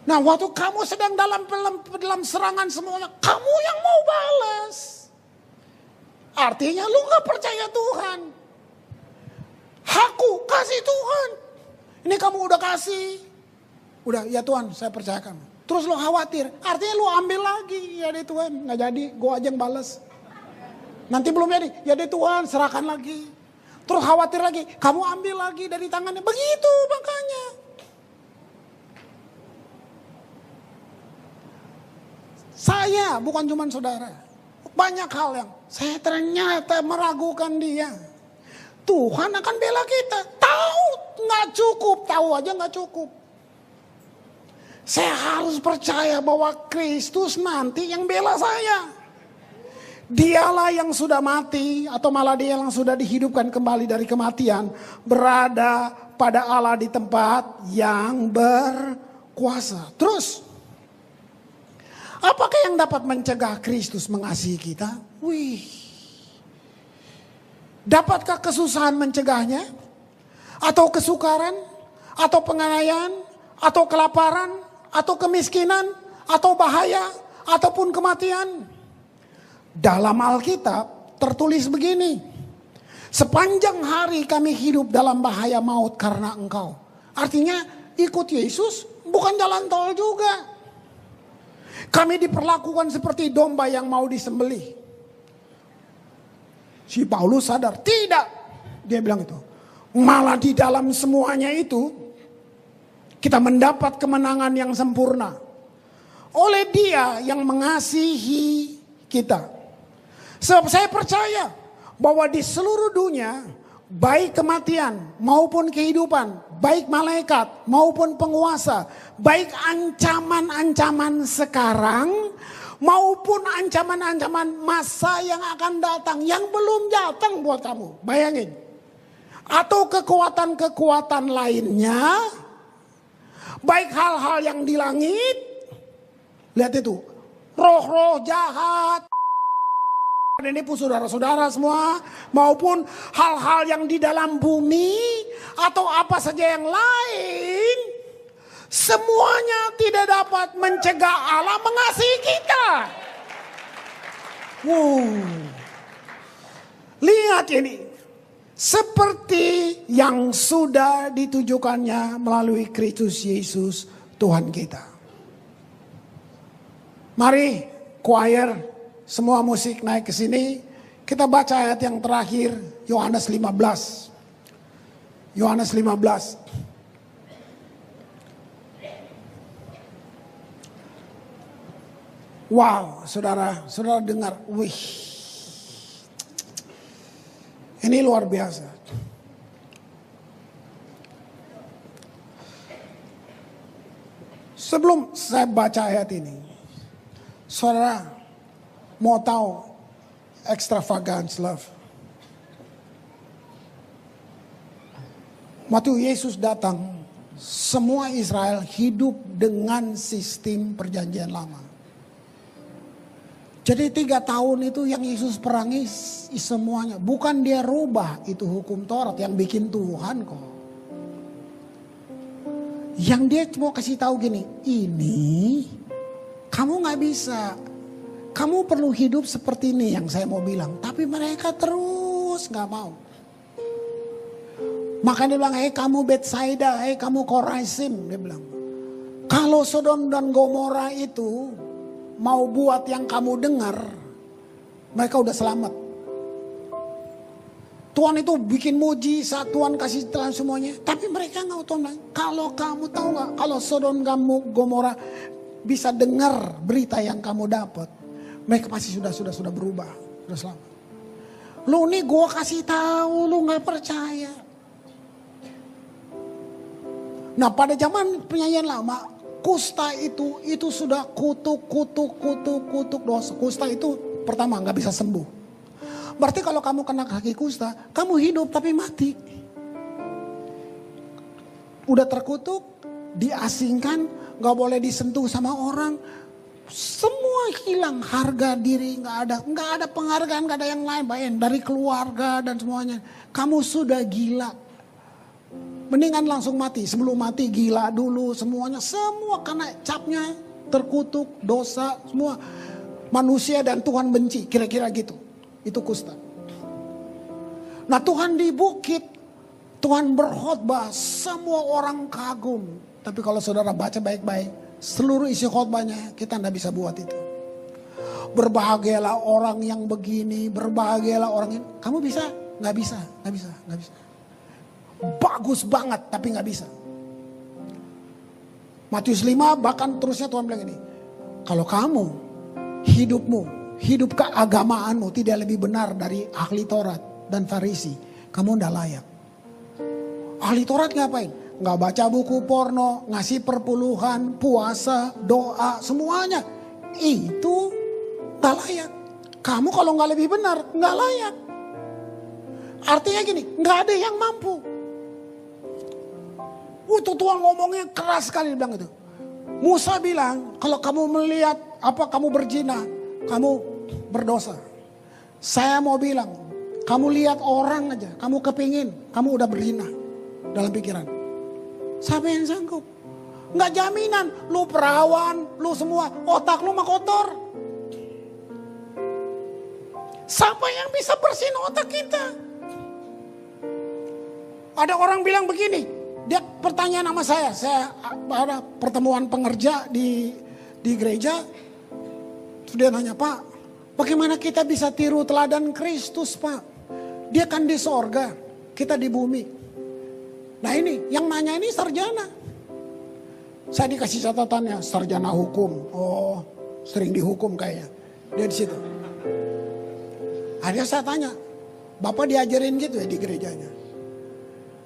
Nah waktu kamu sedang dalam dalam serangan semuanya, kamu yang mau balas. Artinya lu gak percaya Tuhan. Hakku kasih Tuhan. Ini kamu udah kasih. Udah ya Tuhan saya percayakan. Terus lo khawatir. Artinya lu ambil lagi. Ya deh Tuhan gak jadi. Gue aja yang bales. Nanti belum jadi. Ya deh Tuhan serahkan lagi. Terus khawatir lagi. Kamu ambil lagi dari tangannya. Begitu makanya. Saya bukan cuma saudara. Banyak hal yang saya ternyata meragukan dia. Tuhan akan bela kita. Tahu nggak cukup, tahu aja nggak cukup. Saya harus percaya bahwa Kristus nanti yang bela saya. Dialah yang sudah mati atau malah dia yang sudah dihidupkan kembali dari kematian. Berada pada Allah di tempat yang berkuasa. Terus, apakah yang dapat mencegah Kristus mengasihi kita? Wih, dapatkah kesusahan mencegahnya? Atau kesukaran? Atau penganiayaan? Atau kelaparan? Atau kemiskinan? Atau bahaya? Ataupun kematian? Dalam Alkitab tertulis begini. Sepanjang hari kami hidup dalam bahaya maut karena engkau. Artinya ikut Yesus bukan jalan tol juga. Kami diperlakukan seperti domba yang mau disembelih. Si Paulus sadar, tidak. Dia bilang itu. Malah di dalam semuanya itu, kita mendapat kemenangan yang sempurna. Oleh dia yang mengasihi kita. Sebab saya percaya bahwa di seluruh dunia, baik kematian maupun kehidupan, baik malaikat maupun penguasa, baik ancaman-ancaman sekarang maupun ancaman-ancaman masa yang akan datang yang belum datang buat kamu. Bayangin. Atau kekuatan-kekuatan lainnya, baik hal-hal yang di langit, lihat itu, roh-roh jahat, pun saudara-saudara semua maupun hal-hal yang di dalam bumi atau apa saja yang lain semuanya tidak dapat mencegah Allah mengasihi kita. Wow. Lihat ini. Seperti yang sudah ditujukannya melalui Kristus Yesus Tuhan kita. Mari choir semua musik naik ke sini. Kita baca ayat yang terakhir, Yohanes 15. Yohanes 15. Wow, saudara, saudara dengar, wih. Ini luar biasa. Sebelum saya baca ayat ini, saudara Mau tahu extravagance love? Waktu Yesus datang, semua Israel hidup dengan sistem perjanjian lama. Jadi tiga tahun itu yang Yesus perangi semuanya. Bukan dia rubah itu hukum Taurat yang bikin Tuhan kok. Yang dia mau kasih tahu gini, ini kamu nggak bisa kamu perlu hidup seperti ini yang saya mau bilang. Tapi mereka terus gak mau. Makanya dia bilang, hei kamu Bethsaida, hei kamu Koraisim. Dia bilang, kalau Sodom dan Gomora itu mau buat yang kamu dengar, mereka udah selamat. Tuhan itu bikin muji saat Tuhan kasih telan semuanya. Tapi mereka nggak tahu. Kalau kamu tahu nggak, kalau Sodom kamu Gomora bisa dengar berita yang kamu dapat, mereka pasti sudah sudah sudah berubah, sudah selamat. Lu nih gue kasih tahu, lu nggak percaya. Nah pada zaman penyanyian lama, kusta itu itu sudah kutuk, kutuk, kutuk, kutuk dosa. Kusta itu pertama nggak bisa sembuh. Berarti kalau kamu kena kaki kusta, kamu hidup tapi mati. Udah terkutuk, diasingkan, nggak boleh disentuh sama orang, semua hilang. Harga diri nggak ada. Nggak ada penghargaan nggak ada yang lain. Bayang dari keluarga dan semuanya. Kamu sudah gila. Mendingan langsung mati. Sebelum mati gila dulu semuanya. Semua karena capnya terkutuk dosa semua. Manusia dan Tuhan benci kira-kira gitu. Itu kusta. Nah Tuhan di bukit Tuhan berkhotbah semua orang kagum. Tapi kalau saudara baca baik-baik Seluruh isi khotbahnya kita tidak bisa buat itu. Berbahagialah orang yang begini, berbahagialah orang ini. Kamu bisa? Nggak bisa, nggak bisa, nggak bisa. Bagus banget tapi nggak bisa. Matius 5 bahkan terusnya Tuhan bilang ini. Kalau kamu hidupmu, hidup keagamaanmu tidak lebih benar dari ahli Taurat dan Farisi, kamu tidak layak. Ahli Taurat ngapain? Nggak baca buku porno, ngasih perpuluhan, puasa, doa, semuanya. Itu tak layak. Kamu kalau nggak lebih benar, nggak layak. Artinya gini, nggak ada yang mampu. Uh, tuan ngomongnya keras sekali bilang itu. Musa bilang, kalau kamu melihat apa kamu berzina, kamu berdosa. Saya mau bilang, kamu lihat orang aja, kamu kepingin, kamu udah berzina dalam pikiran. Siapa yang sanggup? Nggak jaminan, lu perawan, lu semua, otak lu mah kotor. Siapa yang bisa bersihin otak kita? Ada orang bilang begini, dia pertanyaan sama saya, saya ada pertemuan pengerja di di gereja, dia nanya Pak, bagaimana kita bisa tiru teladan Kristus Pak? Dia kan di sorga, kita di bumi. Nah ini, yang nanya ini sarjana. Saya dikasih catatannya, sarjana hukum. Oh, sering dihukum kayaknya. Dia di situ. Akhirnya saya tanya, Bapak diajarin gitu ya di gerejanya.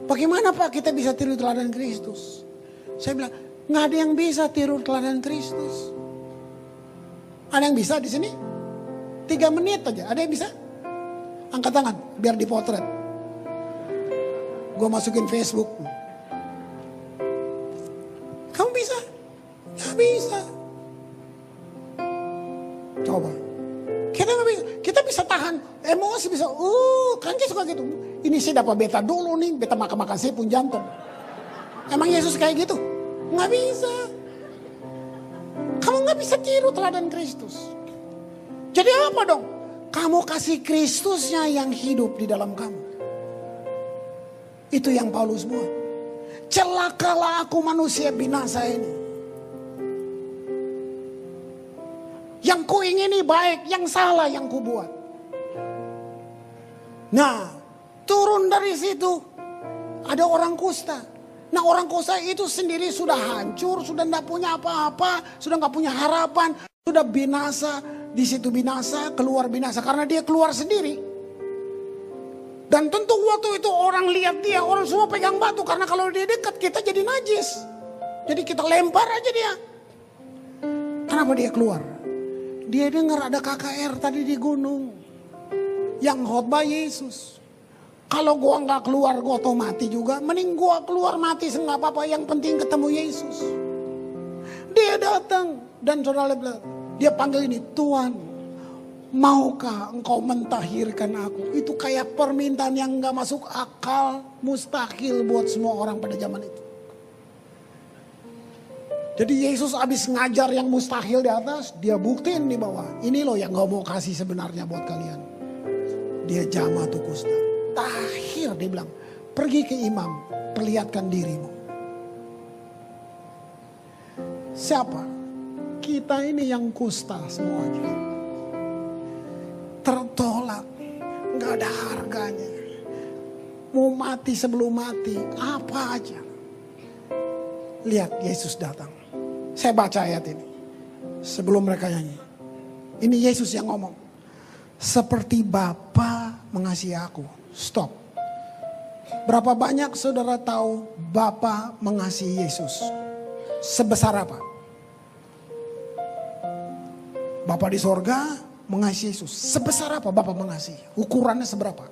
Bagaimana Pak kita bisa tiru teladan Kristus? Saya bilang, nggak ada yang bisa tiru teladan Kristus. Ada yang bisa di sini? Tiga menit aja, ada yang bisa? Angkat tangan, biar dipotret. Gue masukin Facebook. Kamu bisa? Gak bisa. Coba. Kita nggak bisa. Kita bisa tahan emosi bisa. Uh, kan kita suka gitu. Ini sih dapat beta dulu nih, beta makan-makan saya pun jantung. Emang Yesus kayak gitu? Nggak bisa. Kamu nggak bisa tiru teladan Kristus. Jadi apa dong? Kamu kasih Kristusnya yang hidup di dalam kamu. Itu yang Paulus buat. Celakalah aku manusia binasa ini. Yang ku ingini baik, yang salah yang ku buat. Nah, turun dari situ ada orang kusta. Nah orang kusta itu sendiri sudah hancur, sudah tidak punya apa-apa, sudah nggak punya harapan, sudah binasa, di situ binasa, keluar binasa karena dia keluar sendiri. Dan tentu waktu itu orang lihat dia, orang semua pegang batu karena kalau dia dekat kita jadi najis. Jadi kita lempar aja dia. Kenapa dia keluar? Dia dengar ada KKR tadi di gunung. Yang khotbah Yesus. Kalau gua nggak keluar gua tau mati juga. Mending gua keluar mati nggak apa-apa. Yang penting ketemu Yesus. Dia datang dan saudara dia panggil ini Tuhan. Maukah engkau mentahirkan aku? Itu kayak permintaan yang nggak masuk akal, mustahil buat semua orang pada zaman itu. Jadi Yesus habis ngajar yang mustahil di atas, dia buktiin di bawah. Ini loh yang gak mau kasih sebenarnya buat kalian. Dia jama tuh kusta. Tahir dia bilang, pergi ke imam, perlihatkan dirimu. Siapa? Kita ini yang kusta semuanya. Tertolak, gak ada harganya. Mau mati sebelum mati, apa aja. Lihat Yesus datang. Saya baca ayat ini. Sebelum mereka nyanyi. Ini Yesus yang ngomong. Seperti Bapa mengasihi aku. Stop. Berapa banyak saudara tahu Bapa mengasihi Yesus? Sebesar apa? Bapa di sorga mengasihi Yesus. Sebesar apa Bapa mengasihi? Ukurannya seberapa?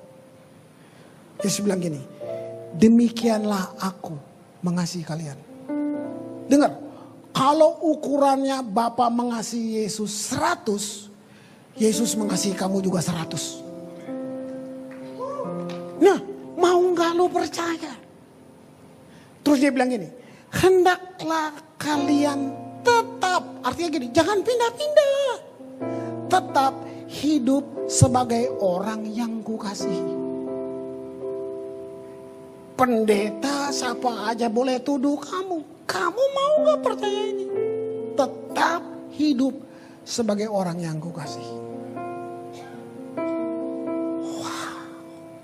Yesus bilang gini. Demikianlah aku mengasihi kalian. Dengar, kalau ukurannya Bapak mengasihi Yesus 100, Yesus mengasihi kamu juga 100. Nah, mau nggak lu percaya? Terus dia bilang gini, hendaklah kalian tetap, artinya gini, jangan pindah-pindah. Tetap hidup sebagai orang yang kukasihi. Pendeta siapa aja boleh tuduh kamu. Kamu mau gak percaya ini? Tetap hidup sebagai orang yang kukasihi.